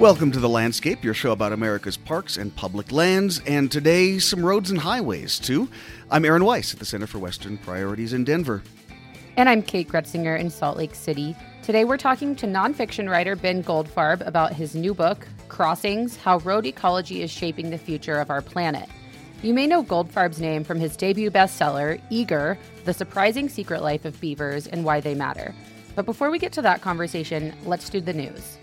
Welcome to The Landscape, your show about America's parks and public lands, and today, some roads and highways, too. I'm Aaron Weiss at the Center for Western Priorities in Denver. And I'm Kate Gretzinger in Salt Lake City. Today, we're talking to nonfiction writer Ben Goldfarb about his new book, Crossings How Road Ecology is Shaping the Future of Our Planet. You may know Goldfarb's name from his debut bestseller, Eager The Surprising Secret Life of Beavers and Why They Matter. But before we get to that conversation, let's do the news.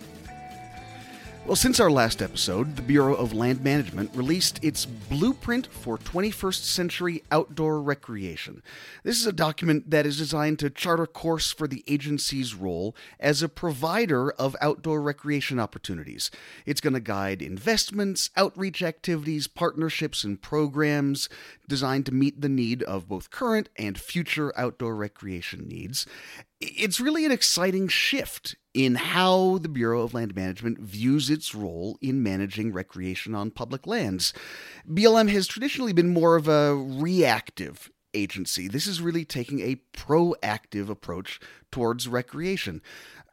Well, since our last episode, the Bureau of Land Management released its Blueprint for 21st Century Outdoor Recreation. This is a document that is designed to chart a course for the agency's role as a provider of outdoor recreation opportunities. It's going to guide investments, outreach activities, partnerships, and programs designed to meet the need of both current and future outdoor recreation needs. It's really an exciting shift in how the Bureau of Land Management views its role in managing recreation on public lands. BLM has traditionally been more of a reactive agency. This is really taking a proactive approach towards recreation.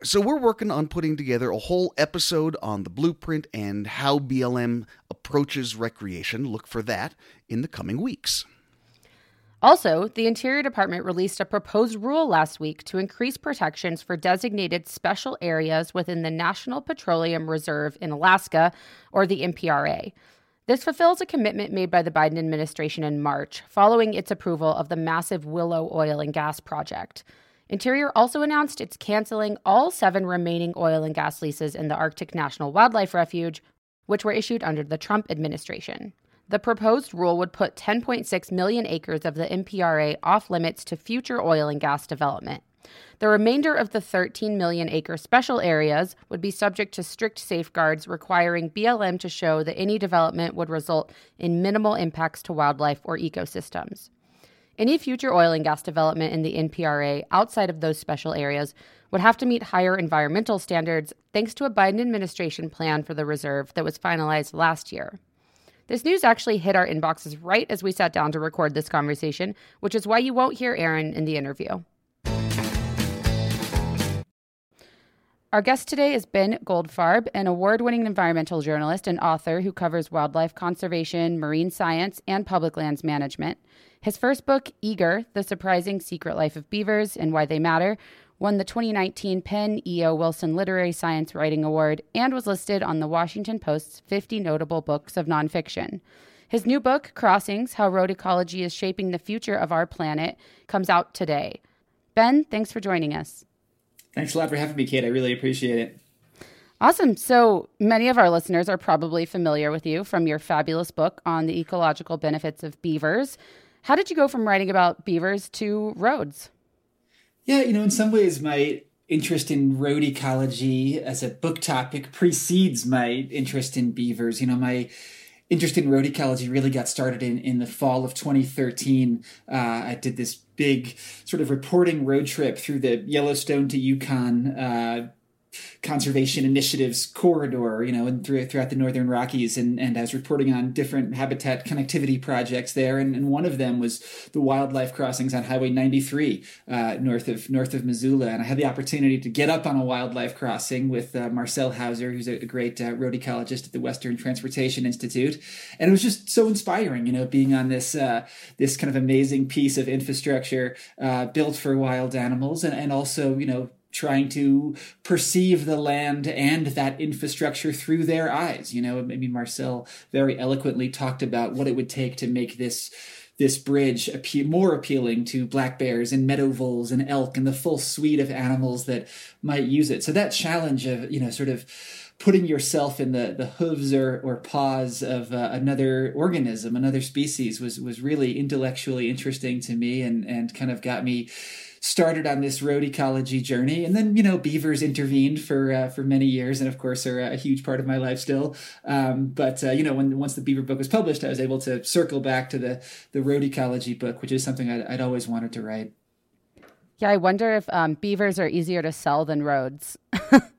So, we're working on putting together a whole episode on the blueprint and how BLM approaches recreation. Look for that in the coming weeks. Also, the Interior Department released a proposed rule last week to increase protections for designated special areas within the National Petroleum Reserve in Alaska, or the NPRA. This fulfills a commitment made by the Biden administration in March, following its approval of the massive Willow oil and gas project. Interior also announced it's canceling all seven remaining oil and gas leases in the Arctic National Wildlife Refuge, which were issued under the Trump administration. The proposed rule would put 10.6 million acres of the NPRA off limits to future oil and gas development. The remainder of the 13 million acre special areas would be subject to strict safeguards requiring BLM to show that any development would result in minimal impacts to wildlife or ecosystems. Any future oil and gas development in the NPRA outside of those special areas would have to meet higher environmental standards thanks to a Biden administration plan for the reserve that was finalized last year. This news actually hit our inboxes right as we sat down to record this conversation, which is why you won't hear Aaron in the interview. Our guest today is Ben Goldfarb, an award winning environmental journalist and author who covers wildlife conservation, marine science, and public lands management. His first book, Eager The Surprising Secret Life of Beavers and Why They Matter, won the 2019 PEN E.O. Wilson Literary Science Writing Award, and was listed on the Washington Post's 50 Notable Books of Nonfiction. His new book, Crossings How Road Ecology is Shaping the Future of Our Planet, comes out today. Ben, thanks for joining us. Thanks a lot for having me, Kate. I really appreciate it. Awesome. So many of our listeners are probably familiar with you from your fabulous book on the ecological benefits of beavers. How did you go from writing about beavers to roads? Yeah, you know, in some ways, my interest in road ecology as a book topic precedes my interest in beavers. You know, my interest in road ecology really got started in, in the fall of 2013. Uh, I did this big sort of reporting road trip through the Yellowstone to Yukon, uh, conservation initiatives corridor, you know, and through, throughout the Northern Rockies. And, and I was reporting on different habitat connectivity projects there. And, and one of them was the wildlife crossings on Highway 93, uh, north of, north of Missoula. And I had the opportunity to get up on a wildlife crossing with uh, Marcel Huijser, who's a, a great uh, road ecologist at the Western Transportation Institute. And it was just so inspiring, you know, being on this, uh, this kind of amazing piece of infrastructure, uh, built for wild animals and, and also, you know, trying to perceive the land and that infrastructure through their eyes. You know, I mean, Marcel very eloquently talked about what it would take to make this this bridge appear more appealing to black bears and meadow voles and elk and the full suite of animals that might use it. So that challenge of you know sort of putting yourself in the the hooves or, or paws of uh, another organism, another species was was really intellectually interesting to me and and kind of got me started on this road ecology journey, and then you know beavers intervened for uh, for many years, and of course are a huge part of my life still. Um, but uh, you know, when once the beaver book was published, I was able to circle back to the the road ecology book, which is something I'd, I'd always wanted to write. Yeah, I wonder if um, beavers are easier to sell than roads.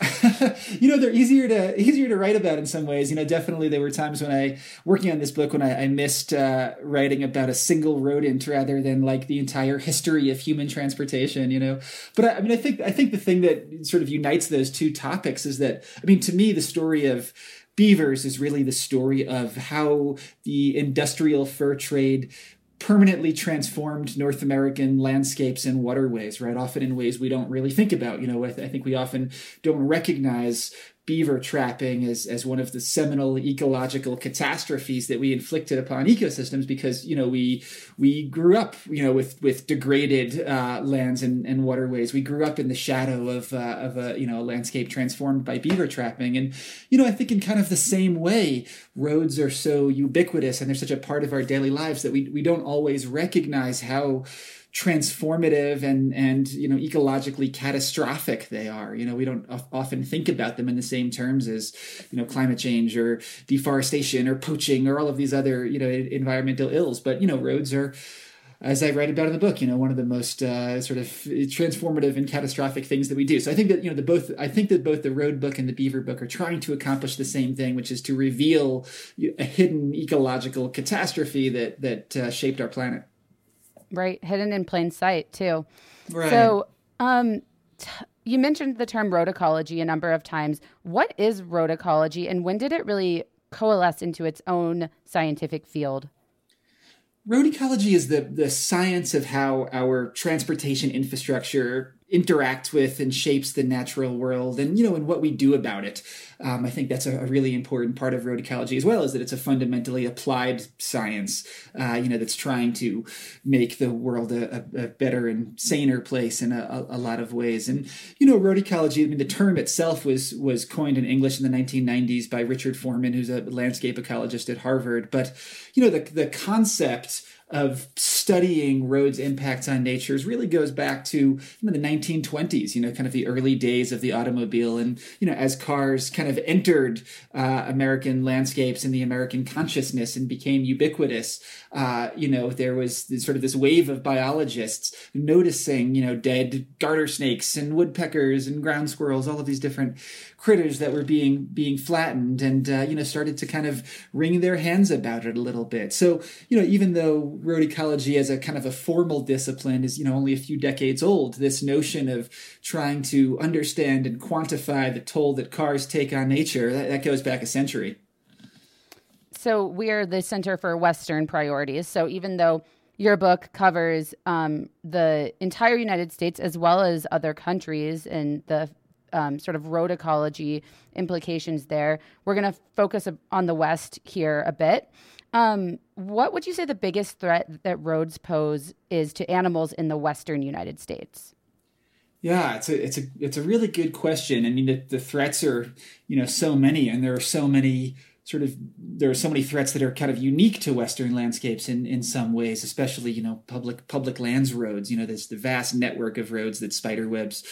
you know, they're easier to easier to write about in some ways. You know, definitely there were times when I working on this book when I, I missed uh, writing about a single rodent rather than like the entire history of human transportation. You know, but I, I mean, I think I think the thing that sort of unites those two topics is that I mean, to me, the story of beavers is really the story of how the industrial fur trade permanently transformed North American landscapes and waterways, right? Often in ways we don't really think about. You know, I, th- I think we often don't recognize beaver trapping as, as one of the seminal ecological catastrophes that we inflicted upon ecosystems because you know we we grew up you know with with degraded uh, lands and, and waterways. We grew up in the shadow of uh, of a you know a landscape transformed by beaver trapping. And you know I think in kind of the same way roads are so ubiquitous and they're such a part of our daily lives that we we don't always recognize how transformative and and you know ecologically catastrophic they are. You know we don't often think about them in the same terms as you know climate change or deforestation or poaching or all of these other you know environmental ills. But you know roads are as I write about in the book, you know, one of the most uh, sort of transformative and catastrophic things that we do. So I think that you know the both I think that both the road book and the beaver book are trying to accomplish the same thing, which is to reveal a hidden ecological catastrophe that that uh, shaped our planet right? Hidden in plain sight too. Right. So um t- you mentioned the term road ecology a number of times. What is road ecology and when did it really coalesce into its own scientific field? Road ecology is the the science of how our transportation infrastructure interacts with and shapes the natural world and you know and what we do about it. Um, i think that's a, a, really important part of road ecology as well is that it's a fundamentally applied science uh, you know that's trying to make the world a, a better and saner place in a, a, lot of ways. And you know road ecology i mean the term itself was was coined in english in the 1990s by richard forman who's a landscape ecologist at harvard. But you know the, the concept of studying roads' impacts on nature really goes back to you know, the 1920s, you know, kind of the early days of the automobile. And, you know, as cars kind of entered uh, American landscapes and the American consciousness and became ubiquitous, uh, you know, there was this, sort of this wave of biologists noticing, you know, dead garter snakes and woodpeckers and ground squirrels, all of these different critters that were being being flattened and uh, you know started to kind of wring their hands about it a little bit. So you know even though road ecology as a kind of a formal discipline is you know only a few decades old this notion of trying to understand and quantify the toll that cars take on nature that, that goes back a century. So we are the center for western priorities. So even though your book covers um, the entire United States as well as other countries and the um, sort of road ecology implications there. We're going to focus on the West here a bit. Um, what would you say the biggest threat that roads pose is to animals in the Western United States? Yeah, it's a it's a it's a really good question. I mean, the, the threats are you know so many, and there are so many sort of there are so many threats that are kind of unique to western landscapes in in some ways especially you know public public lands roads you know there's the vast network of roads that spider webs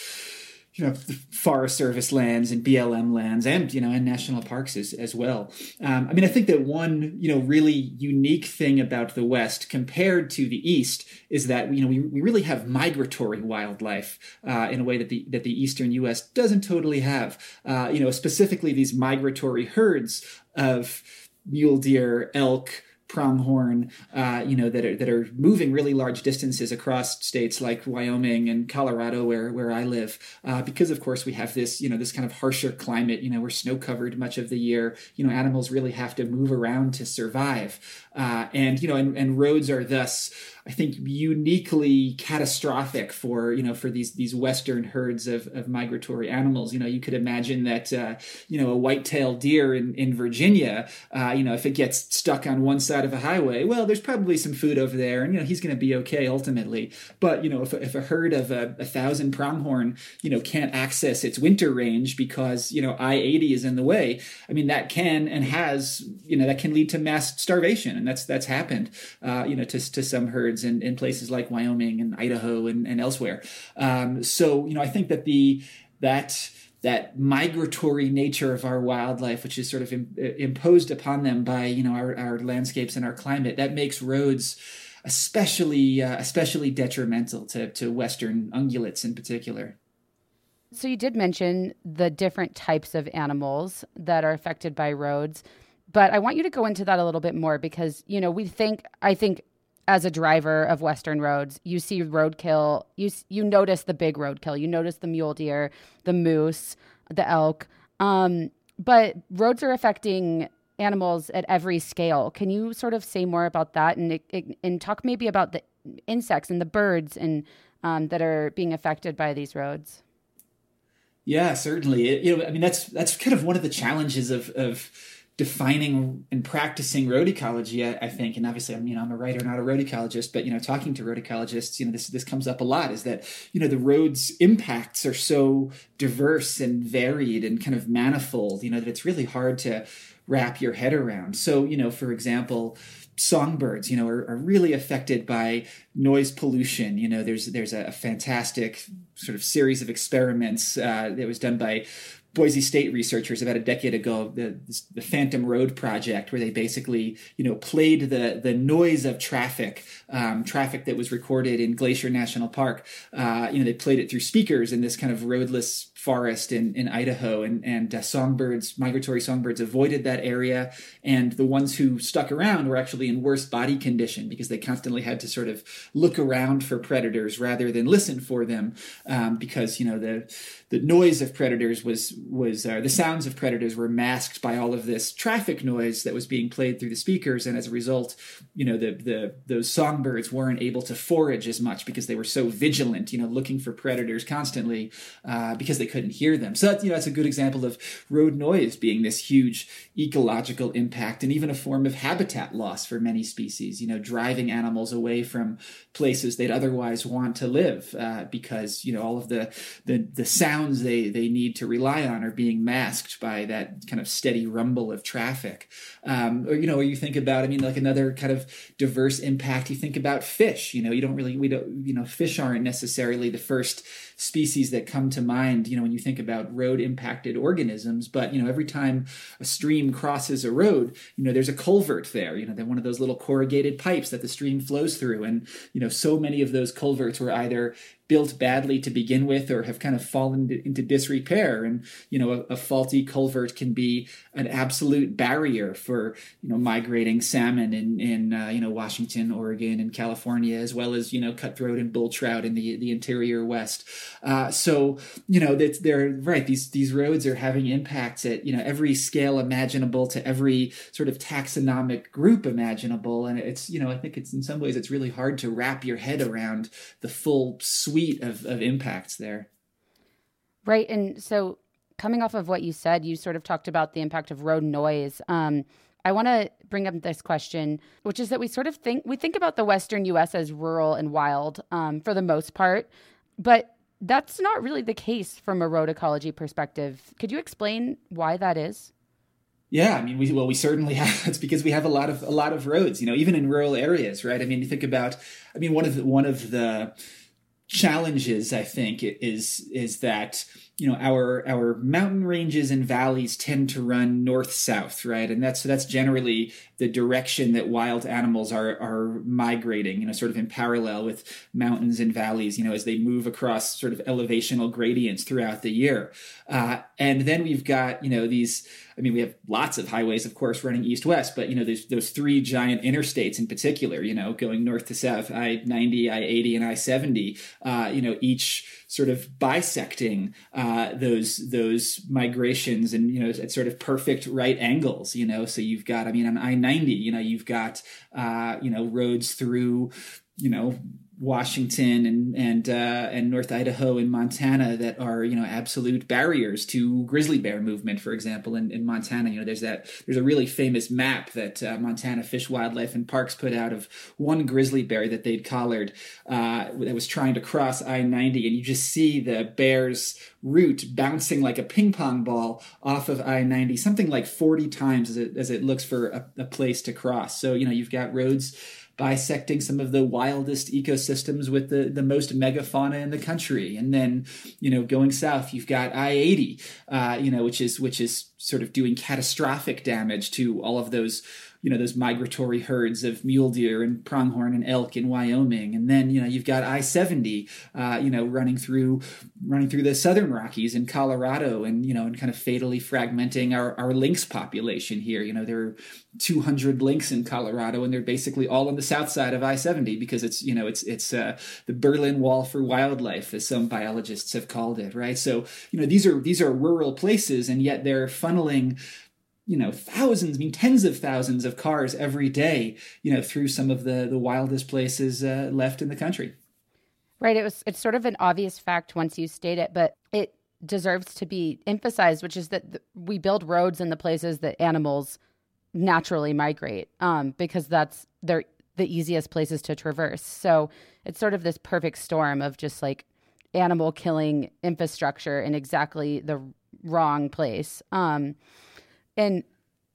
you know Forest Service lands and BLM lands and you know and national parks as, as well. Um, I mean, I think that one you know really unique thing about the West compared to the East is that you know we, we really have migratory wildlife uh, in a way that the that the Eastern U.S. doesn't totally have. Uh, you know, specifically these migratory herds of mule deer, elk pronghorn, uh, you know, that are that are moving really large distances across states like Wyoming and Colorado, where where I live, uh, because of course we have this, you know, this kind of harsher climate. You know, we're snow covered much of the year. You know, animals really have to move around to survive, uh, and you know, and, and roads are thus I think uniquely catastrophic for you know for these these western herds of, of migratory animals. You know, you could imagine that uh, you know a white-tailed deer in in Virginia, uh, you know, if it gets stuck on one side of a highway, well, there's probably some food over there, and you know he's going to be okay ultimately. But you know, if if a herd of a, a thousand pronghorn, you know, can't access its winter range because you know I eighty is in the way, I mean that can and has you know that can lead to mass starvation, and that's that's happened, uh, you know, to to some herds in, in places like Wyoming and Idaho and, and elsewhere. Um, so, you know, I think that the that that migratory nature of our wildlife, which is sort of Im- imposed upon them by you know our, our landscapes and our climate, that makes roads especially uh, especially detrimental to, to western ungulates in particular. So you did mention the different types of animals that are affected by roads, but I want you to go into that a little bit more because, you know, we think I think as a driver of western roads, you see roadkill, you you notice the big roadkill, you notice the mule deer, the moose, the elk. Um, but roads are affecting animals at every scale. Can you sort of say more about that and and talk maybe about the insects and the birds and um, that are being affected by these roads? Yeah, certainly. It, you know, I mean, that's that's kind of one of the challenges of of defining and practicing road ecology. I, I think, and obviously, I'm you know I'm a writer, not a road ecologist, but you know, talking to road ecologists, you know, this this comes up a lot. Is that you know the roads' impacts are so diverse and varied and kind of manifold. You know that it's really hard to wrap your head around. So, you know, for example, songbirds, you know, are, are really affected by noise pollution. You know, there's there's a, a fantastic sort of series of experiments uh, that was done by Boise State researchers about a decade ago, the, the Phantom Road project, where they basically, you know, played the the noise of traffic, um, traffic that was recorded in Glacier National Park. Uh, you know, they played it through speakers in this kind of roadless forest in, in Idaho, and and uh, songbirds, migratory songbirds, avoided that area, and the ones who stuck around were actually in worse body condition because they constantly had to sort of look around for predators rather than listen for them, um, because you know the the noise of predators was was uh, the sounds of predators were masked by all of this traffic noise that was being played through the speakers, and as a result, you know the the those songbirds weren't able to forage as much because they were so vigilant, you know, looking for predators constantly uh, because they couldn't hear them. So that's, you know, that's a good example of road noise being this huge ecological impact and even a form of habitat loss for many species, you know, driving animals away from places they'd otherwise want to live uh, because, you know, all of the, the, the sounds they, they need to rely on are being masked by that kind of steady rumble of traffic. Um, or, you know, or you think about, I mean, like another kind of diverse impact, you think about fish, you know, you don't really, we don't, you know, fish aren't necessarily the first species that come to mind, you know, when you think about road impacted organisms. But, you know, every time a stream crosses a road, you know, there's a culvert there, you know, they're one of those little corrugated pipes that the stream flows through. And, you know, so many of those culverts were either built badly to begin with or have kind of fallen into disrepair. And you know a, a, faulty culvert can be an absolute barrier for you know migrating salmon in in uh, you know Washington Oregon and California as well as you know cutthroat and bull trout in the the interior west. Uh, so you know that they're right these these roads are having impacts at you know every scale imaginable to every sort of taxonomic group imaginable. And it's you know I think it's in some ways it's really hard to wrap your head around the full suite of, of impacts there. Right. And so, coming off of what you said, you sort of talked about the impact of road noise. Um, I want to bring up this question, which is that we sort of think we think about the Western U.S. as rural and wild um, for the most part, but that's not really the case from a road ecology perspective. Could you explain why that is? Yeah, I mean, we well, we certainly have. It's because we have a lot of a lot of roads. You know, even in rural areas, right? I mean, you think about. I mean, one of the, one of the challenges I think is is that you know our our mountain ranges and valleys tend to run north south right? And that's that's generally the direction that wild animals are are migrating you know sort of in parallel with mountains and valleys you know as they move across sort of elevational gradients throughout the year. Uh, and then we've got you know these I mean, we have lots of highways, of course, running east west, but you know, there's those three giant interstates in particular. You know, going north to south, I ninety, I eighty, and I seventy. Uh, you know, each sort of bisecting uh, those those migrations and you know at sort of perfect right angles you know so you've got i mean on i-90 you know you've got uh, you know roads through you know Washington and and uh, and North Idaho and Montana that are you know absolute barriers to grizzly bear movement. For example, in, in Montana, you know there's that there's a really famous map that uh, Montana Fish, Wildlife, and Parks put out of one grizzly bear that they'd collared uh, that was trying to cross I-90, and you just see the bear's route bouncing like a ping pong ball off of I-90, something like 40 times as it as it looks for a, a place to cross. So you know you've got roads bisecting some of the wildest ecosystems with the, the most megafauna in the country. And then, you know, going south, you've got I-80, uh, you know, which is which is sort of doing catastrophic damage to all of those you know those migratory herds of mule deer and pronghorn and elk in Wyoming, and then you know you've got I seventy, uh, you know running through running through the southern Rockies in Colorado, and you know and kind of fatally fragmenting our our lynx population here. You know there are 200 lynx in Colorado, and they're basically all on the south side of I seventy because it's you know it's it's uh, the Berlin Wall for wildlife, as some biologists have called it, right? So you know these are these are rural places, and yet they're funneling you know thousands i mean tens of thousands of cars every day you know through some of the the wildest places uh, left in the country. Right. It was it's sort of an obvious fact once you state it but it deserves to be emphasized which is that th- we build roads in the places that animals naturally migrate um, because that's they're the easiest places to traverse. So it's sort of this perfect storm of just like animal killing infrastructure in exactly the wrong place. Um, and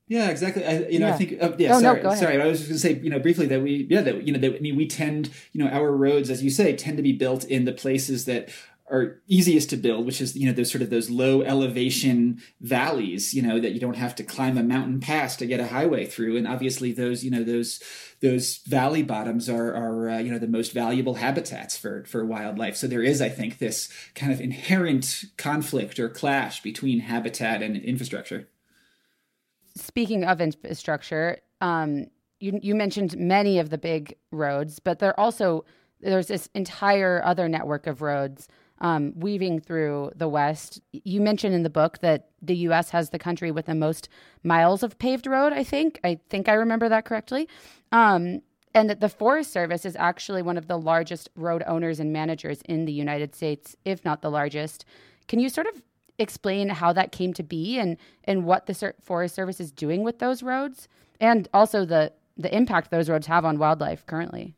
yeah, exactly. I, you know, yeah. I think. Uh, yeah, oh, sorry, no, sorry. I was just going to say, you know, briefly that we, yeah, that you know, that I mean, we tend, you know, our roads, as you say, tend to be built in the places that are easiest to build, which is you know those sort of those low elevation valleys, you know, that you don't have to climb a mountain pass to get a highway through, and obviously those you know those those valley bottoms are are uh, you know the most valuable habitats for for wildlife. So there is, I think, this kind of inherent conflict or clash between habitat and infrastructure speaking of infrastructure, um, you you mentioned many of the big roads, but there also there's this entire other network of roads um, weaving through the West. You mentioned in the book that the U.S. has the country with the most miles of paved road. I think I think I remember that correctly, um, and that the Forest Service is actually one of the largest road owners and managers in the United States, if not the largest. Can you sort of explain how that came to be and and what the Forest Service is doing with those roads and also the the impact those roads have on wildlife currently.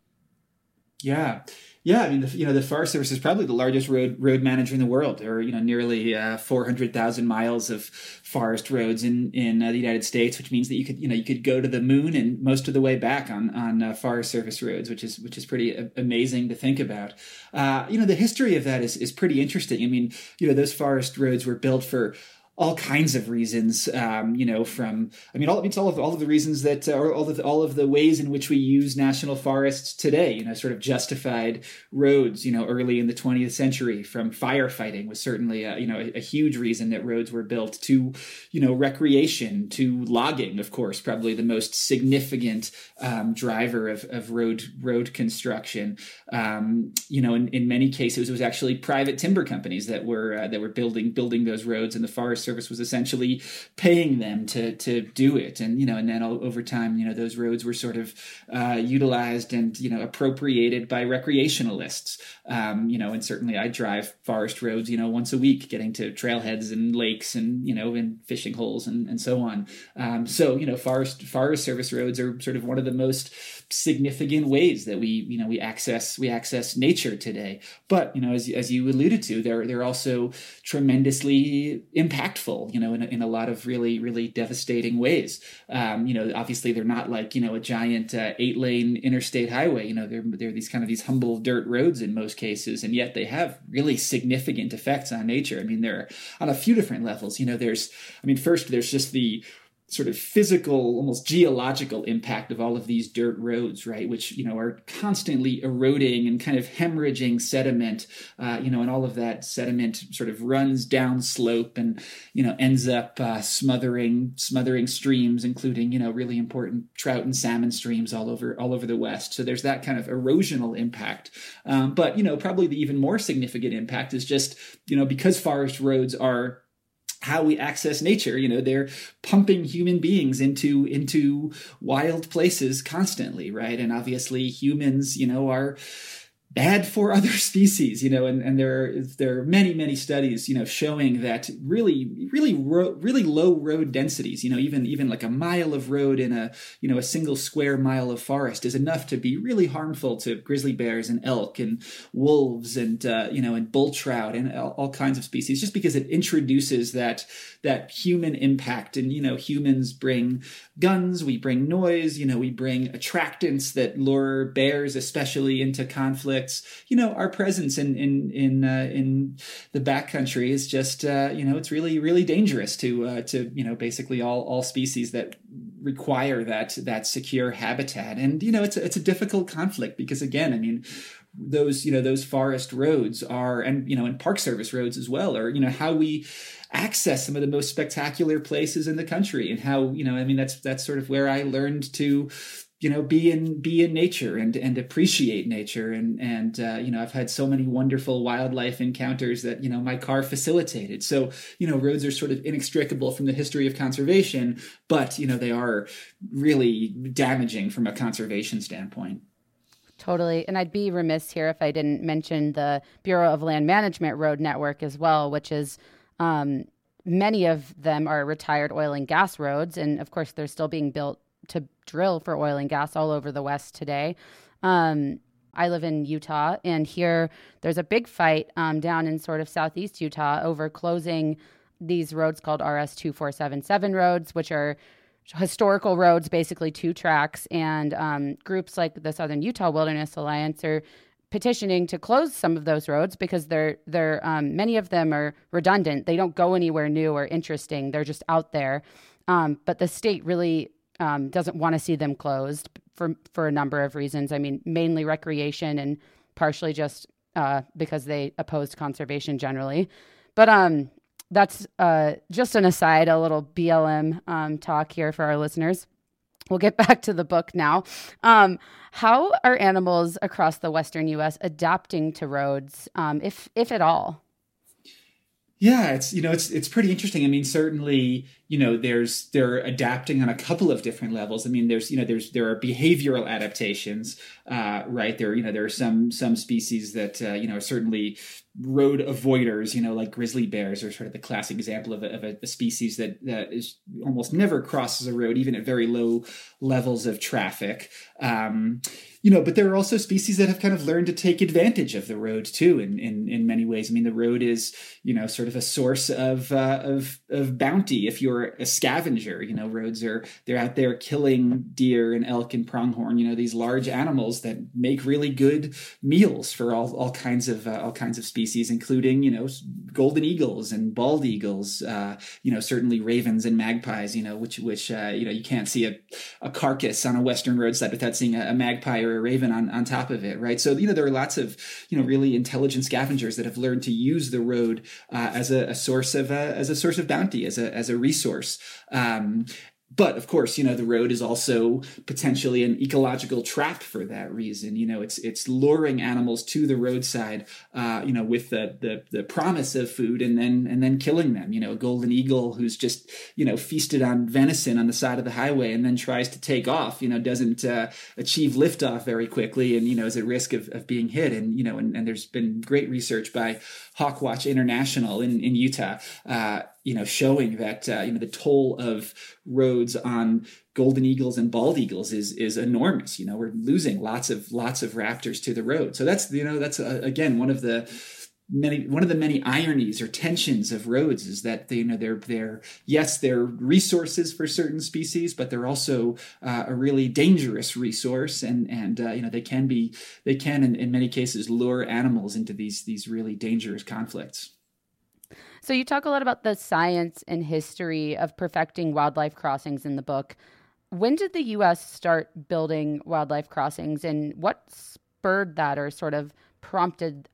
Yeah. Yeah, I mean, the, you know, the Forest Service is probably the largest road road manager in the world. There are you know nearly uh, four hundred thousand miles of forest roads in in uh, the United States, which means that you could you know you could go to the moon and most of the way back on on uh, Forest Service roads, which is which is pretty amazing to think about. Uh, you know, the history of that is is pretty interesting. I mean, you know, those forest roads were built for all kinds of reasons. Um, you know, from I mean, all, it's all of all of the reasons that, uh, all of the, all of the ways in which we use national forests today. You know, sort of justified roads. You know, early in the 20th century, from firefighting was certainly a, you know a, a huge reason that roads were built. To you know recreation, to logging, of course, probably the most significant um, driver of, of road road construction. Um, you know, in, in many cases, it was actually private timber companies that were uh, that were building building those roads in the forest Service was essentially paying them to to do it, and you know, and then all, over time, you know, those roads were sort of uh, utilized and you know appropriated by recreationalists. Um, you know, and certainly I drive forest roads, you know, once a week, getting to trailheads and lakes and you know, and fishing holes and and so on. Um, so you know, forest forest service roads are sort of one of the most significant ways that we you know we access we access nature today. But you know, as as you alluded to, they're they're also tremendously impactful. You know, in in a lot of really really devastating ways. Um, you know, obviously they're not like you know a giant uh, eight lane interstate highway. You know, they're they're these kind of these humble dirt roads in most cases, and yet they have really significant effects on nature. I mean, they're on a few different levels. You know, there's I mean, first there's just the sort of physical, almost geological impact of all of these dirt roads, right? Which you know are constantly eroding and kind of hemorrhaging sediment, uh, you know, and all of that sediment sort of runs down slope and you know ends up uh, smothering smothering streams, including you know really important trout and salmon streams all over all over the West. So there's that kind of erosional impact, um, but you know probably the even more significant impact is just you know because forest roads are how we access nature you know they're pumping human beings into into wild places constantly right? And obviously humans you know are bad for other species, you know, and, and there are, there are many, many studies, you know, showing that really, really, ro- really low road densities, you know, even, even like a mile of road in a, you know, a single square mile of forest is enough to be really harmful to grizzly bears and elk and wolves and, uh, you know, and bull trout and all, all kinds of species, just because it introduces that, that human impact. And, you know, humans bring guns, we bring noise, you know, we bring attractants that lure bears, especially into conflict conflicts, you know, our presence in in in uh, in the backcountry is just uh, you know it's really really dangerous to uh, to you know basically all all species that require that that secure habitat, and you know it's a, it's a difficult conflict because again, I mean those you know those forest roads are and you know and park service roads as well or you know how we access some of the most spectacular places in the country and how you know i mean that's that's sort of where i learned to you know be in be in nature and and appreciate nature and and uh, you know I've had so many wonderful wildlife encounters that you know my car facilitated so you know roads are sort of inextricable from the history of conservation but you know they are really damaging from a conservation standpoint Totally. And I'd be remiss here if I didn't mention the Bureau of Land Management Road Network as well, which is um, many of them are retired oil and gas roads. And of course, they're still being built to drill for oil and gas all over the West today. Um, I live in Utah, and here there's a big fight um, down in sort of southeast Utah over closing these roads called RS 2477 roads, which are historical roads, basically two tracks, and um, groups like the Southern Utah Wilderness Alliance are petitioning to close some of those roads because they're they're um, many of them are redundant. They don't go anywhere new or interesting. They're just out there. Um, but the state really um, doesn't want to see them closed for for a number of reasons. I mean, mainly recreation and partially just uh, because they opposed conservation generally. But um, that's uh, just an aside, a little BLM um, talk here for our listeners. We'll get back to the book now. Um, how are animals across the western U.S. adapting to roads, um, if if at all? Yeah, it's you know it's it's pretty interesting. I mean, certainly you know there's they're adapting on a couple of different levels. I mean, there's you know there's there are behavioral adaptations, uh, right? There you know there are some some species that uh, you know are certainly road avoiders, you know, like grizzly bears are sort of the classic example of a, of a, species that, that is almost never crosses a road, even at very low levels of traffic. Um, you know, but there are also species that have kind of learned to take advantage of the road too, in in, in many ways. I mean, the road is you know sort of a source of uh, of of bounty if you're a scavenger. You know, roads are they're out there killing deer and elk and pronghorn. You know, these large animals that make really good meals for all all kinds of uh, all kinds of species, including you know golden eagles and bald eagles. Uh, you know, certainly ravens and magpies. You know, which which uh, you know you can't see a, a carcass on a western roadside without seeing a, a magpie or a raven on, on top of it, right? So, you know, there are lots of, you know, really intelligent scavengers that have learned to use the road uh, as a, a, source of, uh, as a source of bounty, as a, as a resource. Um, but of course you know the road is also potentially an ecological trap for that reason. You know it's it's luring animals to the roadside uh, you know with the, the the promise of food and then and then killing them. You know a golden eagle who's just you know feasted on venison on the side of the highway and then tries to take off you know doesn't uh, achieve liftoff very quickly and you know is at risk of, of being hit. And you know and, and there's been great research by Hawkwatch International in in Utah uh, you know, showing that uh, you know the toll of roads on golden eagles and bald eagles is is enormous. You know, we're losing lots of lots of raptors to the road. So that's you know that's uh, again one of the many one of the many ironies or tensions of roads is that they you know they're they're yes they're resources for certain species but they're also uh, a really dangerous resource and and uh, you know they can be they can in, in many cases lure animals into these these really dangerous conflicts so you talk a lot about the science and history of perfecting wildlife crossings in the book. When did the US start building wildlife crossings and what spurred that or sort of prompted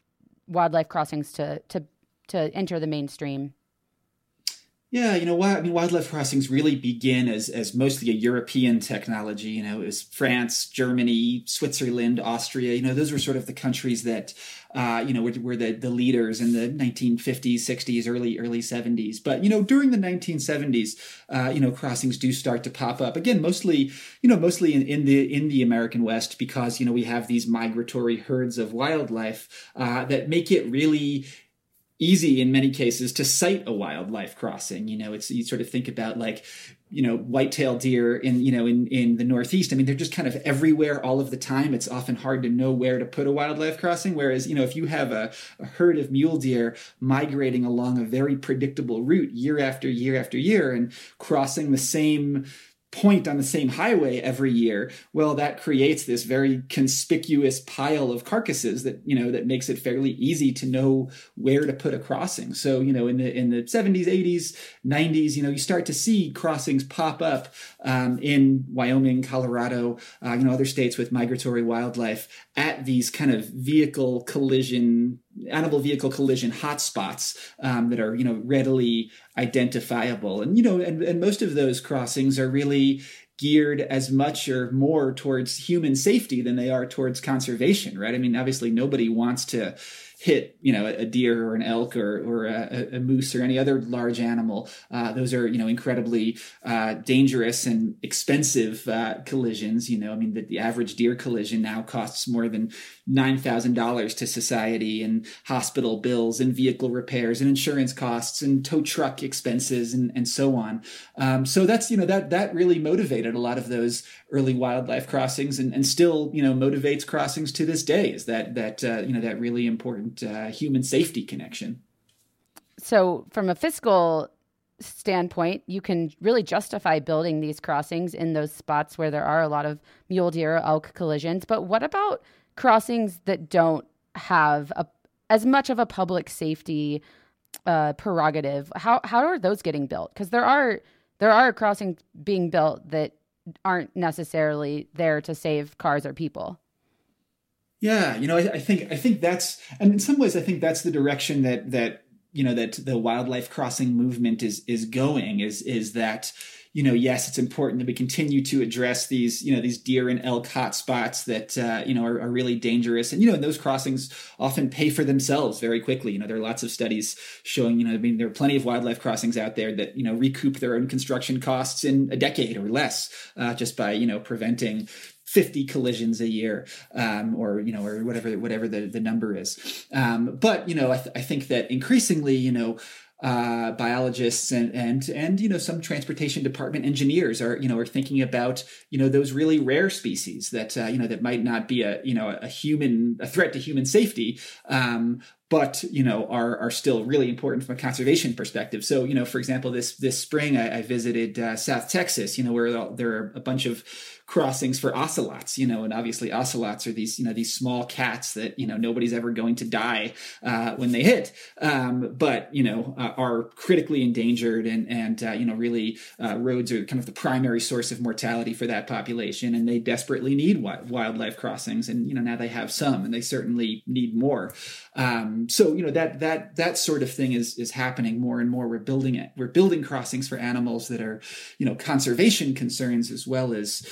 wildlife crossings to to to enter the mainstream? Yeah, you know, I mean, wildlife crossings really begin as as mostly a European technology. You know, it was France, Germany, Switzerland, Austria. You know, those were sort of the countries that, uh, you know, were, were the the leaders in the 1950s, 60s, early early 70s. But you know, during the 1970s, uh, you know, crossings do start to pop up again. Mostly, you know, mostly in, in the in the American West because you know we have these migratory herds of wildlife uh, that make it really easy in many cases to site a wildlife crossing. You know, it's you sort of think about like you know white-tailed deer in you know in in the northeast. I mean they're just kind of everywhere all of the time. It's often hard to know where to put a wildlife crossing. Whereas you know if you have a, a herd of mule deer migrating along a very predictable route year after year after year and crossing the same point on the same highway every year well that creates this very conspicuous pile of carcasses that you know that makes it fairly easy to know where to put a crossing. So you know in the in the 70s 80s 90s you know you start to see crossings pop up um, in wyoming colorado uh, you know other states with migratory wildlife at these kind of vehicle collision animal vehicle collision hotspots um, that are you know readily identifiable. And you know and, and most of those crossings are really geared as much or more towards human safety than they are towards conservation right? I mean obviously nobody wants to hit you know a deer or an elk or, or a, a moose or any other large animal uh, those are you know incredibly uh, dangerous and expensive uh, collisions you know. I mean the, the average deer collision now costs more than $9000 to society and hospital bills and vehicle repairs and insurance costs and tow truck expenses and, and so on. Um, so that's you know that that really motivated a lot of those early wildlife crossings and, and still you know motivates crossings to this day is that that uh, you know that really important uh, human safety connection. So, from a fiscal standpoint, you can really justify building these crossings in those spots where there are a lot of mule deer or elk collisions. But what about crossings that don't have a, as much of a public safety uh, prerogative? How how are those getting built? Because there are there are crossings being built that aren't necessarily there to save cars or people. Yeah, you know, I, I, think I think that's, and in some ways, I think that's the direction that that you know that the wildlife crossing movement is is going. Is is that you know, yes, it's important that we continue to address these, you know, these deer and elk hotspots that, uh, you know, are, are, really dangerous. And, you know, and those crossings often pay for themselves very quickly. You know, there are lots of studies showing, you know, I mean, there are plenty of wildlife crossings out there that, you know, recoup their own construction costs in a decade or less uh, just by, you know, preventing 50 collisions a year um, or you know or whatever whatever the, the number is um, but you know I, th- I think that increasingly you know uh, biologists and and and you know some transportation department engineers are you know are thinking about you know those really rare species that uh, you know that might not be a you know a human a threat to human safety um, but you know are are still really important from a conservation perspective. So you know, for example, this this spring I, I visited uh, South Texas, you know, where there are a bunch of crossings for ocelots, you know, and obviously ocelots are these, you know, these small cats that, you know, nobody's ever going to die uh, when they hit, um, but, you know, uh, are critically endangered and, and uh, you know, really uh, roads are kind of the primary source of mortality for that population. And they desperately need wi- wildlife crossings. And, you know, now they have some and they certainly need more. Um, so, you know, that, that, that sort of thing is, is happening more and more. We're building it. We're building crossings for animals that are, you know, conservation concerns as well as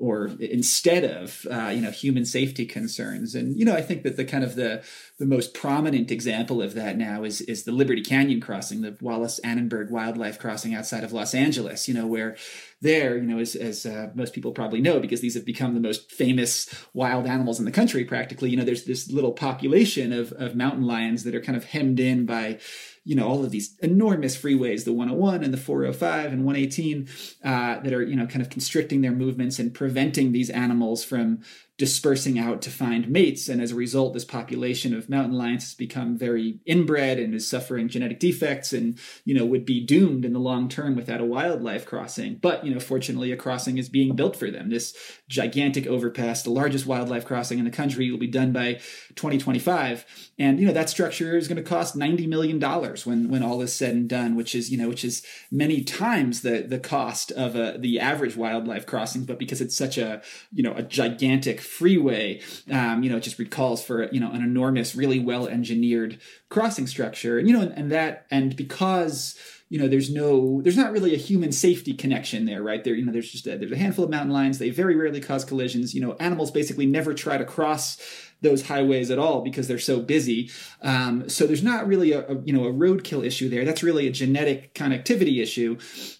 or instead of uh, you know human safety concerns. And you know i think that the kind of the the most prominent example of that now is is the liberty canyon crossing the wallis annenberg wildlife crossing outside of los angeles you know where there you know as, as uh, most people probably know because these have become the most famous wild animals in the country practically. You know there's this little population of, of mountain lions that are kind of hemmed in by you know all of these enormous freeways the 101 and the 405 and 118 uh, that are you know kind of constricting their movements and preventing these animals from dispersing out to find mates. And as a result, this population of mountain lions has become very inbred and is suffering genetic defects and, you know, would be doomed in the long term without a wildlife crossing. But, you know, fortunately, a crossing is being built for them. This gigantic overpass, the largest wildlife crossing in the country, will be done by 2025. And, you know, that structure is going to cost $90 million when, when all is said and done, which is, you know, which is many times the, the cost of a, the average wildlife crossing. But because it's such a, you know, a gigantic freeway. Um, you know, it just recalls for you know an enormous, really well engineered crossing structure, and you know, and, and that and because you know there's no there's not really a human safety connection there right? There you know there's just a, there's a handful of mountain lions. They very rarely cause collisions. You know animals basically never try to cross those highways at all because they're so busy. Um, so there's not really a, a, you know a roadkill issue there. That's really a genetic connectivity issue.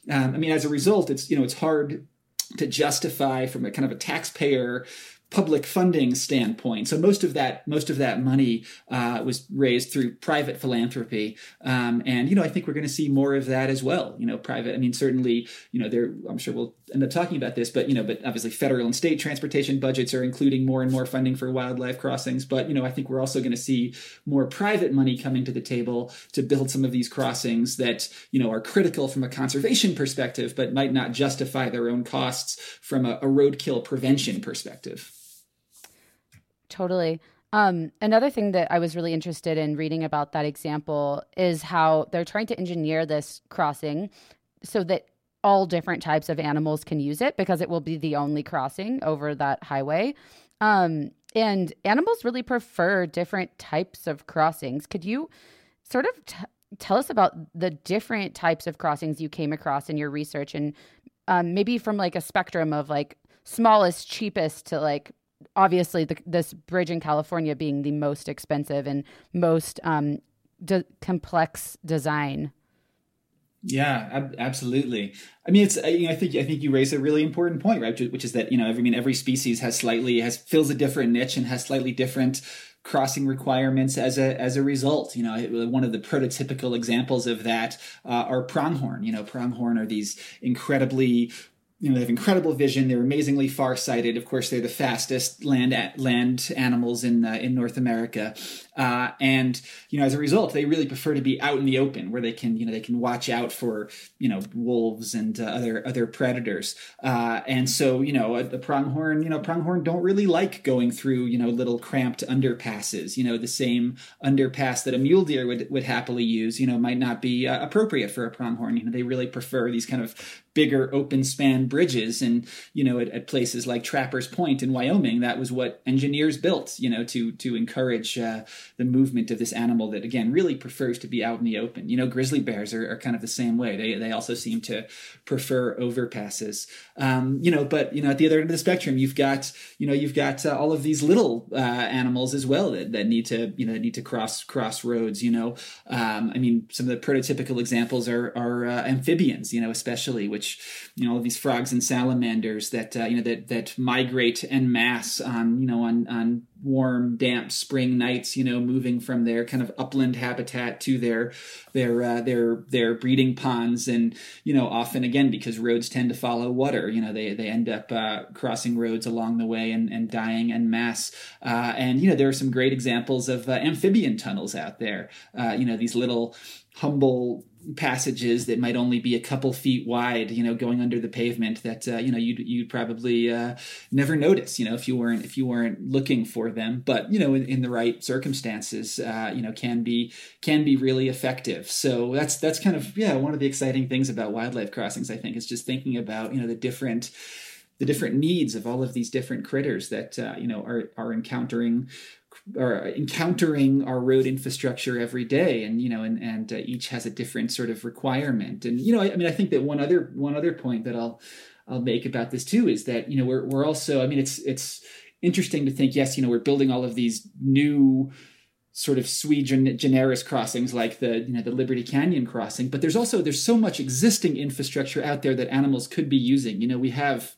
Um, i mean as a result it's you know it's hard to justify from a kind of a taxpayer public funding standpoint. So most of that most of that money uh, was raised through private philanthropy, um, and you know I think we're going to see more of that as well. You know, private. I mean, certainly, you know, there. I'm sure we'll end up talking about this, but you know, but obviously federal and state transportation budgets are including more and more funding for wildlife crossings. But you know, I think we're also going to see more private money coming to the table to build some of these crossings that you know are critical from a conservation perspective, but might not justify their own costs from a, a roadkill prevention perspective. Totally. Um, another thing that I was really interested in reading about that example is how they're trying to engineer this crossing so that all different types of animals can use it because it will be the only crossing over that highway. Um, and animals really prefer different types of crossings. Could you sort of t- tell us about the different types of crossings you came across in your research and um, maybe from like a spectrum of like smallest, cheapest to like obviously the, this bridge in California being the most expensive and most um, de- complex design? Yeah, ab- absolutely. I mean, it's. I, you know, I think I think you raise a really important point, right? Which is that you know, I mean, every species has slightly has fills a different niche and has slightly different crossing requirements as a as a result. You know, one of the prototypical examples of that uh, are pronghorn. You know, pronghorn are these incredibly you know, they have incredible vision. They're amazingly far-sighted. Of course, they're the fastest land land animals in uh, in North America. Uh, and you know, as a result, they really prefer to be out in the open, where they can you know they can watch out for you know wolves and uh, other other predators. Uh, and so you know, the pronghorn you know pronghorn don't really like going through you know little cramped underpasses. You know, the same underpass that a mule deer would would happily use. You know, might not be uh, appropriate for a pronghorn. You know, they really prefer these kind of bigger open span bridges and you know at, at, places like trappers point in wyoming that was what engineers built you know to to encourage uh, the movement of this animal that again really prefers to be out in the open. You know grizzly bears are, are kind of the same way. They they also seem to prefer overpasses. Um, you know but you know at the other end of the spectrum you've got you know you've got uh, all of these little uh, animals as well that, that need to you know need to cross cross roads you know. Um, i mean some of the prototypical examples are are uh, amphibians you know especially which which you know all these frogs and salamanders that uh, you know that that migrate en masse on you know on on warm, damp spring nights, you know, moving from their kind of upland habitat to their their uh, their their breeding ponds, and you know, often again because roads tend to follow water, you know, they they end up uh, crossing roads along the way and, and dying en masse. Uh, and you know, there are some great examples of uh, amphibian tunnels out there. Uh, you know, these little humble passages that might only be a couple feet wide, you know, going under the pavement that uh, you know you'd you'd probably uh, never notice, you know, if you weren't if you weren't looking for them. But you know, in, in the right circumstances, uh, you know, can be can be really effective. So that's that's kind of yeah one of the exciting things about wildlife crossings. I think is just thinking about you know the different the different needs of all of these different critters that uh, you know are are encountering are encountering our road infrastructure every day and you know and and uh, each has a different sort of requirement. And you know I, I, mean i think that one other one other point that i'll i'll make about this too is that you know we're we're also i mean it's it's interesting to think yes you know we're building all of these new sort of sui generis crossings like the you know the liberty canyon crossing but there's also there's so much existing infrastructure out there that animals could be using. You know we have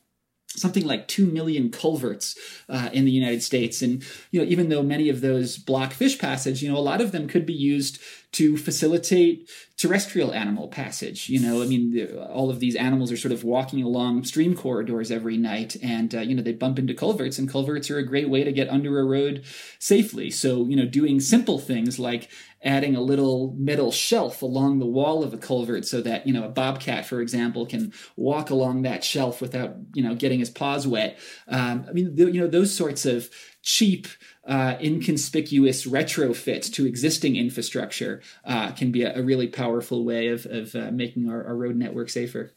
something like 2 million culverts uh, in the United States. And, you know, even though many of those block fish passage, you know, a lot of them could be used to facilitate terrestrial animal passage. You know, I mean, all of these animals are sort of walking along stream corridors every night, and uh, you know they bump into culverts, and culverts are a great way to get under a road safely. So, you know, doing simple things like adding a little metal shelf along the wall of a culvert so that you know a bobcat, for example, can walk along that shelf without you know getting his paws wet. Um, I mean, you know, those sorts of cheap uh, inconspicuous retrofit to existing infrastructure uh, can be a, a, really powerful way of, of uh, making our, our road network safer.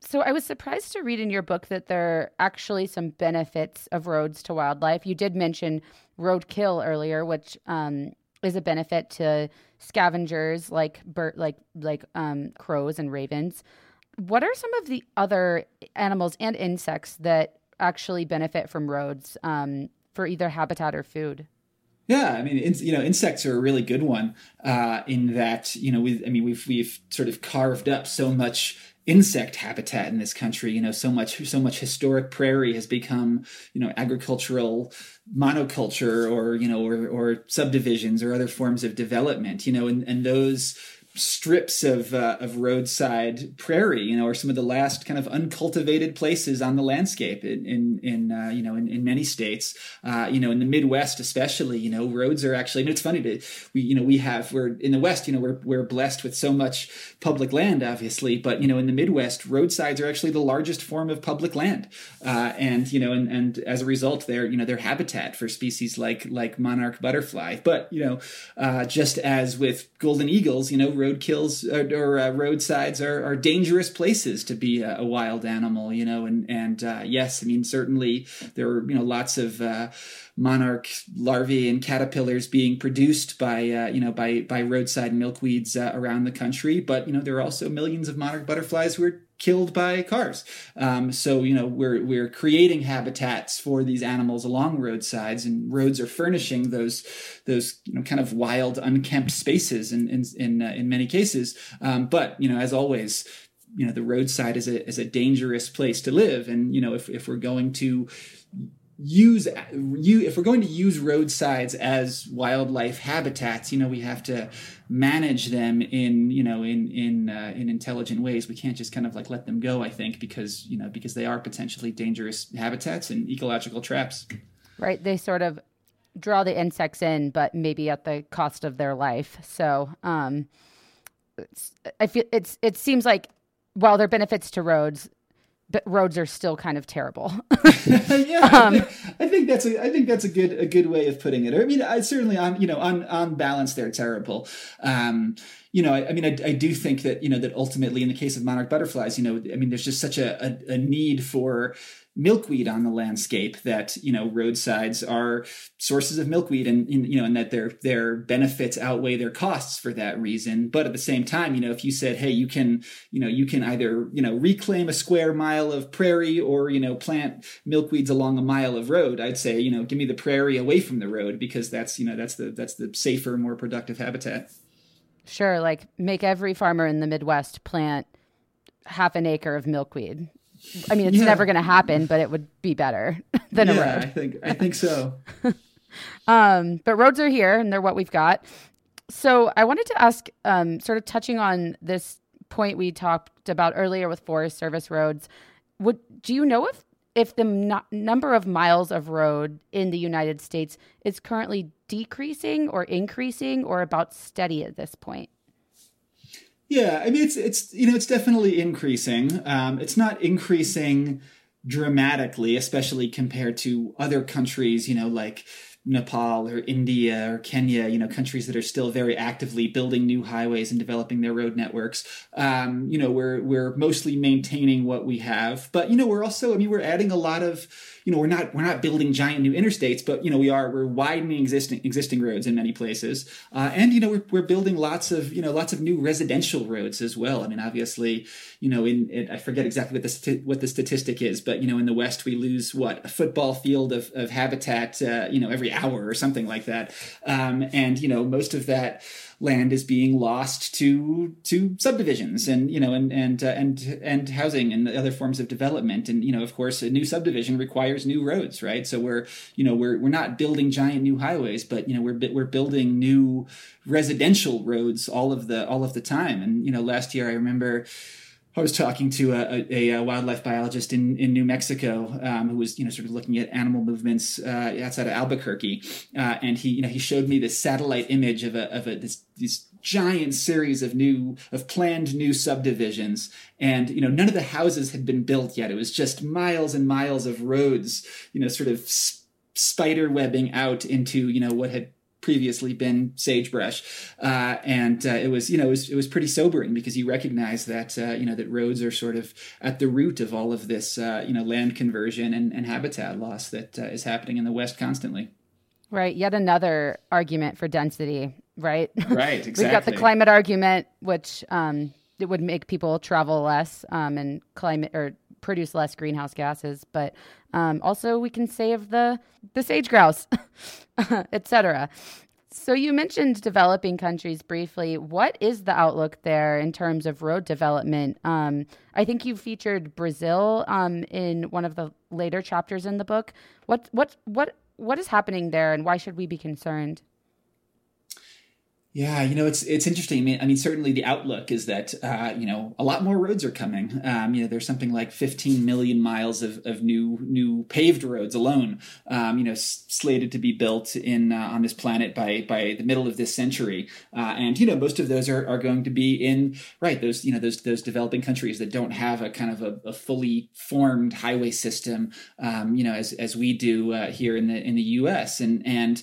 So I was surprised to read in your book that there are actually some benefits of roads to wildlife. You did mention roadkill earlier, which um, is a benefit to scavengers like bird, like like um, crows and ravens. What are some of the other animals and insects that actually benefit from roads? Um, for either habitat or food. Yeah, I mean, in, you know, insects are a really good one uh, in that you know we, I mean, we've we've sort of carved up so much insect habitat in this country. You know, so much so much historic prairie has become you know agricultural monoculture or you know or, or subdivisions or other forms of development. You know, and, and those strips of uh, of roadside prairie, you know, or some of the last kind of uncultivated places on the landscape in in, in uh, you know in, in many states, uh, you know, in the Midwest especially, you know, roads are actually. And it's funny to we you know we have we're in the West, you know, we're we're blessed with so much public land, obviously, but you know, in the Midwest, roadsides are actually the largest form of public land, uh, and you know, and and as a result, they're you know they're habitat for species like like monarch butterfly. But you know, uh, just as with golden eagles, you know road kills or, or uh, roadsides are, are dangerous places to be a, a wild animal, you know, and and uh, yes, I mean certainly there are you know lots of uh, monarch larvae and caterpillars being produced by uh, you know by by roadside milkweeds uh, around the country, but you know there are also millions of monarch butterflies who are killed by cars. Um, so you know we're we're creating habitats for these animals along roadsides, and roads are furnishing those those you know kind of wild, unkempt spaces in in in, uh, in many cases. Um, but you know, as always. You know the roadside is a is a dangerous place to live, and you know if if we're going to use you if we're going to use roadsides as wildlife habitats you know we have to manage them in you know in in uh, in intelligent ways. We can't just kind of like let them go i think because you know because they are potentially dangerous habitats and ecological traps. Right. They sort of draw the insects in but maybe at the cost of their life. So um i feel it's it seems like while there are benefits to roads but roads are still kind of terrible. yeah, um, I, think, that's a I think that's a good a good way of putting it. I mean, I certainly on you know on on balance they're terrible. Um, you know, I, I mean, I, I, do think that you know that ultimately in the case of monarch butterflies, you know, I mean, there's just such a, a, a need for milkweed on the landscape that you know roadsides are sources of milkweed and, and, you know and that their their benefits outweigh their costs for that reason but at the same time you know if you said hey you can you know you can either you know reclaim a square mile of prairie or you know plant milkweeds along a mile of road i'd say you know give me the prairie away from the road because that's you know that's the that's the safer more productive habitat sure like make every farmer in the midwest plant half an acre of milkweed I mean, it's yeah. never going to happen, but it would be better than yeah, a road. I think I think so. um, but roads are here, and they're what we've got. So I wanted to ask, um, sort of touching on this point we talked about earlier with Forest Service roads. Would do you know if if the no- number of miles of road in the United States is currently decreasing or increasing or about steady at this point? Yeah, I mean it's it's you know it's definitely increasing. Um, it's not increasing dramatically, especially compared to other countries. You know, like Nepal or India or Kenya, you know, countries that are still very actively building new highways and developing their road networks. Um, you know, we're we're mostly maintaining what we have, but you know, we're also, I mean, we're adding a lot of you know we're not we're not building giant new interstates but you know we are we're widening existing existing roads in many places uh, and you know we're, we're building lots of you know lots of new residential roads as well i mean obviously you know in, in i forget exactly what the what the statistic is but you know in the west we lose what a football field of, of habitat uh, you know every hour or something like that. Um, and you know most of that land is being lost to to subdivisions and you know and and uh, and and housing and other forms of development. And you know of course a new subdivision requires new roads right? So we're you know we're we're not building giant new highways but you know we're we're building new residential roads all of the all of the time. And you know last year I remember I was talking to a, a, a, wildlife biologist in, in New Mexico um, who was, you know, sort of looking at animal movements uh, outside of Albuquerque, uh, and he, you know, he showed me this satellite image of a of a this, this giant series of new of planned new subdivisions, and you know, none of the houses had been built yet. It was just miles and miles of roads, you know, sort of spider webbing out into you know what had previously been sagebrush, uh, and uh, it was you know it was, it was pretty sobering because you recognize that uh, you know that roads are sort of at the root of all of this uh, you know land conversion and, and habitat loss that uh, is happening in the West constantly. Right, yet another argument for density. Right, right. Exactly. We've got the climate argument, which um, it would make people travel less um, and climate or produce less greenhouse gases, but um, also we can save the the sage grouse, etc. So you mentioned developing countries briefly. What is the outlook there in terms of road development? Um, I think you featured Brazil um, in one of the later chapters in the book. What what what what is happening there, and why should we be concerned? Yeah, you know it's it's interesting. I mean, I mean, certainly the outlook is that uh, you know a lot more roads are coming. Um, you know, there's something like 15 million miles of, of new new paved roads alone. Um, you know, s- slated to be built in uh, on this planet by by the middle of this century. Uh, and you know, most of those are, are going to be in right those you know those those developing countries that don't have a kind of a, a fully formed highway system. Um, you know, as as we do uh, here in the in the U.S. and and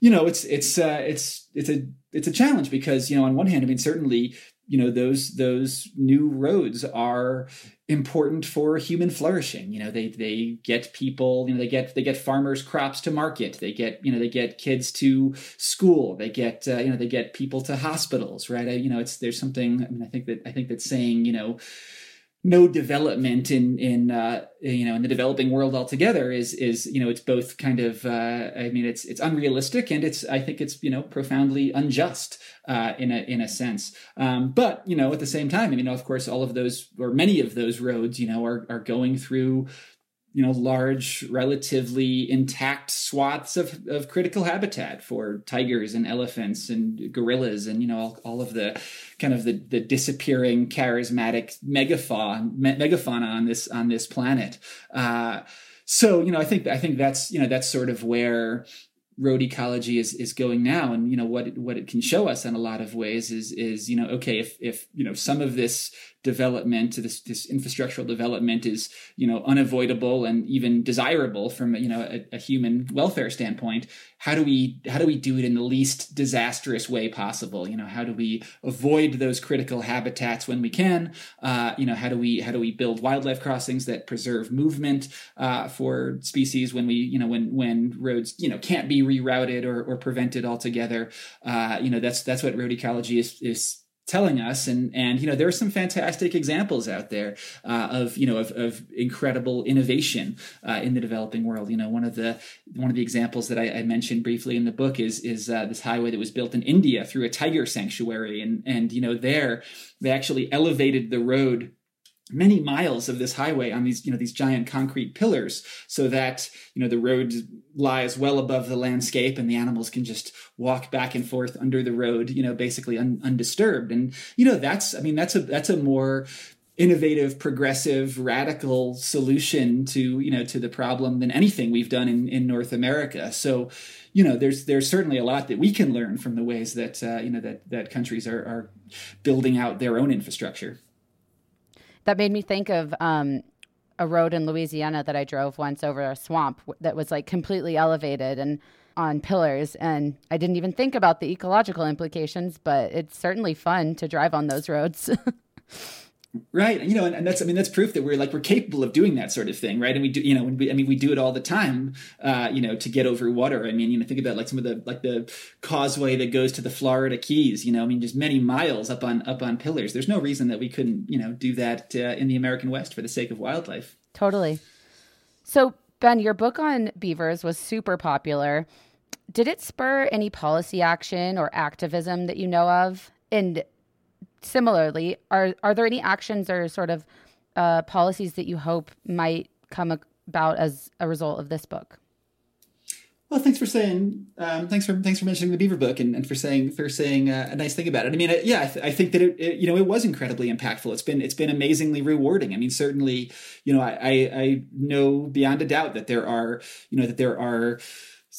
you know it's it's uh, it's it's a it's a challenge because you know on one hand i mean certainly you know those those new roads are important for human flourishing. You know they they get people you know they get they get farmers crops to market. They get you know they get kids to school. They get uh, you know they get people to hospitals right? I, you know it's there's something i mean i think that i think that saying you know no development in in uh, you know in the developing world altogether is is you know it's both kind of uh, I mean it's it's unrealistic and it's I think it's you know profoundly unjust uh, in a in a sense. Um, but you know at the same time I mean of course all of those or many of those roads you know are are going through you know large relatively intact swaths of, of critical habitat for tigers and elephants and gorillas and you know all, all of the kind of the, the disappearing charismatic megafauna on this on this planet. Uh, so you know i think i think that's you know that's sort of where road ecology is is going now. And you know what it, what it can show us in a lot of ways is is you know okay if if you know some of this development this this infrastructural development is you know unavoidable and even desirable from you know a, a, human welfare standpoint how do we how do we do it in the least disastrous way possible? You know how do we avoid those critical habitats when we can? Uh, you know how do we how do we build wildlife crossings that preserve movement uh, for species when we you know when when roads you know can't be rerouted or, or prevented altogether? Uh, you know that's that's what road ecology is is telling us and and you know there are some fantastic examples out there uh, of you know of, of incredible innovation uh, in the developing world. You know one of the one of the examples that I, I mentioned briefly in the book is is uh, this highway that was built in India through a tiger sanctuary. And and you know there they actually elevated the road many miles of this highway on these you know these giant concrete pillars so that you know the road lies well above the landscape and the animals can just walk back and forth under the road you know basically un- undisturbed. And you know that's i mean that's a that's a more innovative progressive radical solution to you know to the problem than anything we've done in in north america. So you know there's there's certainly a lot that we can learn from the ways that uh, you know that that countries are are building out their own infrastructure that made me think of um, a road in Louisiana that I drove once over a swamp that was like completely elevated and on pillars. And I didn't even think about the ecological implications, but it's certainly fun to drive on those roads. Right. You know, and, and, that's, I mean, that's proof that we're like, we're capable of doing that sort of thing. Right. And we do, you know, we, I mean, we do it all the time, uh, you know, to get over water. I mean, you know, think about like some of the, like the causeway that goes to the Florida Keys, you know, I mean, just many miles up on, up on pillars. There's no reason that we couldn't, you know, do that uh, in the American West for the sake of wildlife. Totally. So, Ben, your book on beavers was super popular. Did it spur any policy action or activism that you know of? And similarly, are are there any actions or sort of uh, policies that you hope might come about as a result of this book? Well, thanks for saying. Um, thanks for thanks for mentioning the Beaver book and, and for saying for saying uh, a nice thing about it. I mean, yeah, I, th- I think that it, it, you know it was incredibly impactful. It's been it's been amazingly rewarding. I mean, certainly, you know, I, I, I know beyond a doubt that there are you know that there are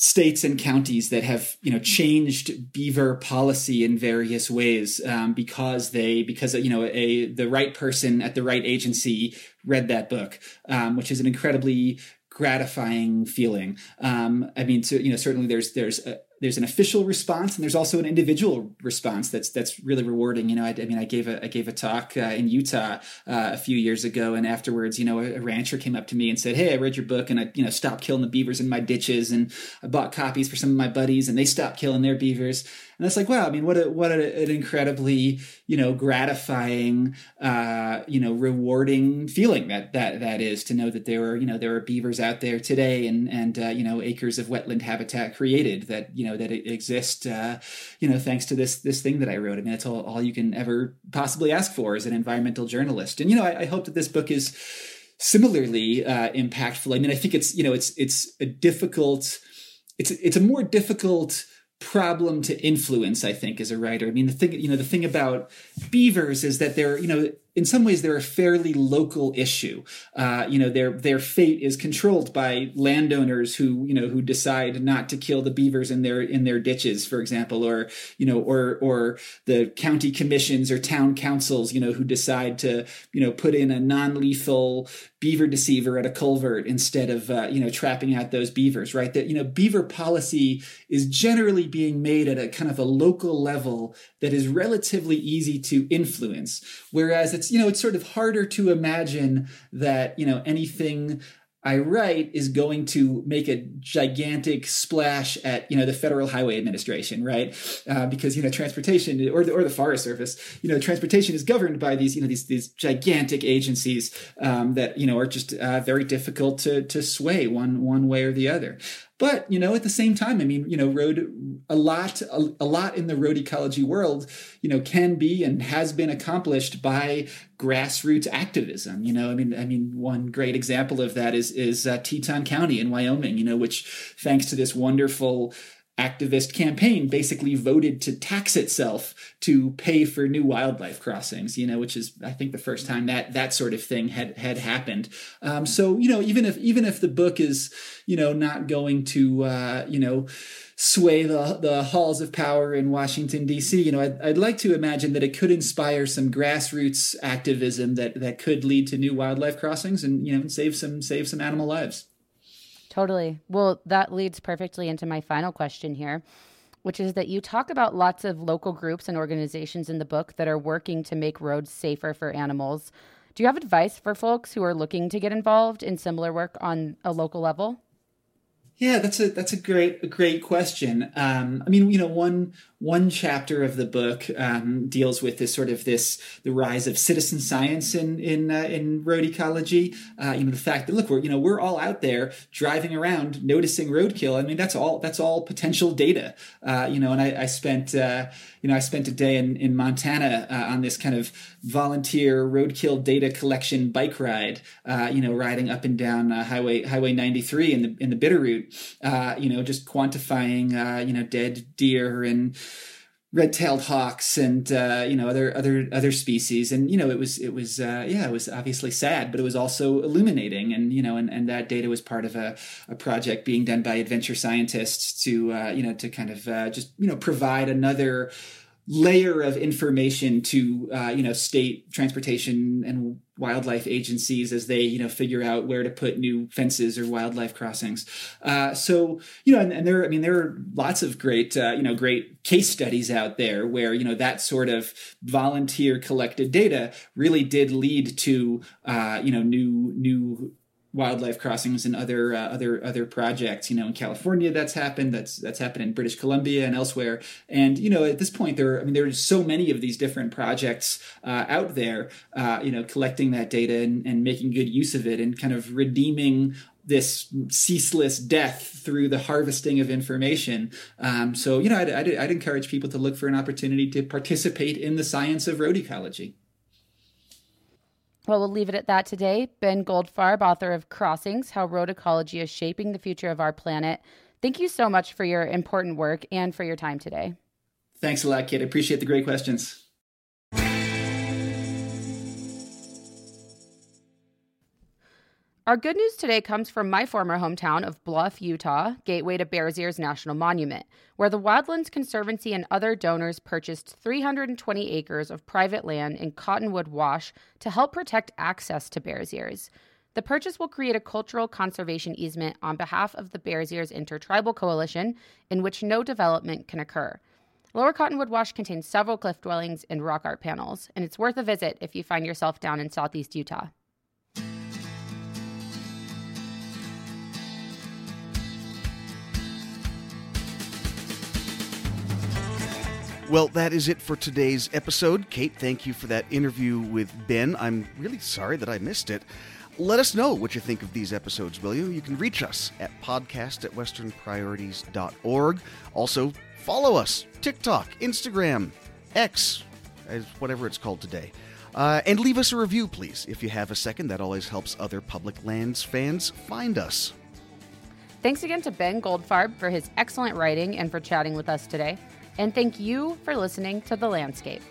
states and counties that have you know changed beaver policy in various ways um, because they because you know a the right person at the right agency read that book um, which is an incredibly gratifying feeling. Um, i mean so you know certainly there's there's a, there's an official response and there's also an individual response that's that's really rewarding. You know, I, I mean, I gave a I gave a talk uh, in Utah uh, a few years ago, and afterwards, you know, a, a, rancher came up to me and said, "Hey, I read your book, and I you know stopped killing the beavers in my ditches, and I bought copies for some of my buddies, and they stopped killing their beavers." And it's like, wow, I mean, what a what a, an incredibly you know gratifying, uh, you know, rewarding feeling that that that is to know that there are you know there are beavers out there today, and and uh, you know acres of wetland habitat created that you know that exist, uh, you know, thanks to this this thing that I wrote. I mean, that's all all you can ever possibly ask for as an environmental journalist. And you know, I, I hope that this book is similarly uh, impactful. I mean, I think it's you know it's it's a difficult, it's it's a more difficult problem to influence i think as a writer. I mean the thing you know the thing about beavers is that they're you know in some ways they're a fairly local issue. Uh, you know, their their fate is controlled by landowners who you know who decide not to kill the beavers in their in their ditches, for example, or you know, or or the county commissions or town councils, you know, who decide to you know put in a non lethal beaver deceiver at a culvert instead of uh, you know trapping out those beavers right that you know beaver policy is generally being made at a kind of a local level that is relatively easy to influence whereas it's you know it's sort of harder to imagine that you know anything I write is going to make a gigantic splash at you know the Federal Highway Administration, right? Uh, because you know transportation or the, or the Forest Service, you know transportation is governed by these you know these these gigantic agencies um, that you know are just uh, very difficult to to sway one one way or the other. But you know, at the same time, I mean, you know, road a lot a, a, lot in the road ecology world, you know, can be and has been accomplished by grassroots activism. You know, I mean, I mean, one great example of that is is uh, Teton County in Wyoming. You know, which thanks to this wonderful activist campaign basically voted to tax itself to pay for new wildlife crossings you know which is i think the first time that that sort of thing had had happened um, so you know even if even if the book is you know not going to uh, you know sway the the halls of power in Washington D.C. You know, I'd, I'd like to imagine that it could inspire some grassroots activism that that could lead to new wildlife crossings and you know save some save some animal lives. Totally. Well, that leads perfectly into my final question here, which is that you talk about lots of local groups and organizations in the book that are working to make roads safer for animals. Do you have advice for folks who are looking to get involved in similar work on a local level? Yeah, that's a that's a great a great question. Um, I mean, you know, one one chapter of the book um, deals with this sort of this the rise of citizen science in in uh, in road ecology. Uh, you know, the fact that look, we're you know we're all out there driving around, noticing roadkill. I mean, that's all that's all potential data. Uh, you know, and I, I spent uh, you know I spent a day in in Montana uh, on this kind of volunteer roadkill data collection bike ride. Uh, you know, riding up and down Highway Highway 93 in the in the Bitterroot. you know, just quantifying you know dead deer and red-tailed hawks and uh, you know other other other species. And you know it was it was uh, yeah it was obviously sad but it was also illuminating. And you know and, and that data was part of a, a project being done by adventure scientists to uh, you know to kind of uh, just you know provide another layer of information to uh, you know state transportation and wildlife agencies as they you know figure out where to put new fences or wildlife crossings. Uh, so you know, and, and, there I mean there are lots of great uh, you know great case studies out there where you know that sort of volunteer collected data really did lead to uh, you know new new wildlife crossings and other uh, other other projects. You know, in California, that's happened. That's that's happened in British Columbia and elsewhere. And you know, at this point, there I mean, there's so many of these different projects uh, out there. Uh, you know, collecting that data and, and making good use of it, and kind of redeeming this ceaseless death through the harvesting of information. Um, so, you know, I'd, I'd, I'd encourage people to look for an opportunity to participate in the science of road ecology. Well, we'll leave it at that today. Ben Goldfarb, author of Crossings How Road Ecology is Shaping the Future of Our Planet. Thank you so much for your important work and for your time today. Thanks a lot, Kate. I appreciate the great questions. Our good news today comes from my former hometown of Bluff, Utah, gateway to Bears Ears National Monument, where the Wildlands Conservancy and other donors purchased 320 acres of private land in Cottonwood Wash to help protect access to Bears Ears. The purchase will create a cultural conservation easement on behalf of the Bears Ears Intertribal Coalition, in which no development can occur. Lower Cottonwood Wash contains several cliff dwellings and rock art panels, and it's worth a visit if you find yourself down in southeast Utah. Well, that is it for today's episode. Kate, thank you for that interview with Ben. I'm really sorry that I missed it. Let us know what you think of these episodes, will you? You can reach us at podcast at westernpriorities.org. Also, follow us TikTok, Instagram, X, as whatever it's called today. Uh, and leave us a review, please. If you have a second, that always helps other public lands fans find us. Thanks again to Ben Goldfarb for his excellent writing and for chatting with us today. And thank you for listening to The Landscape.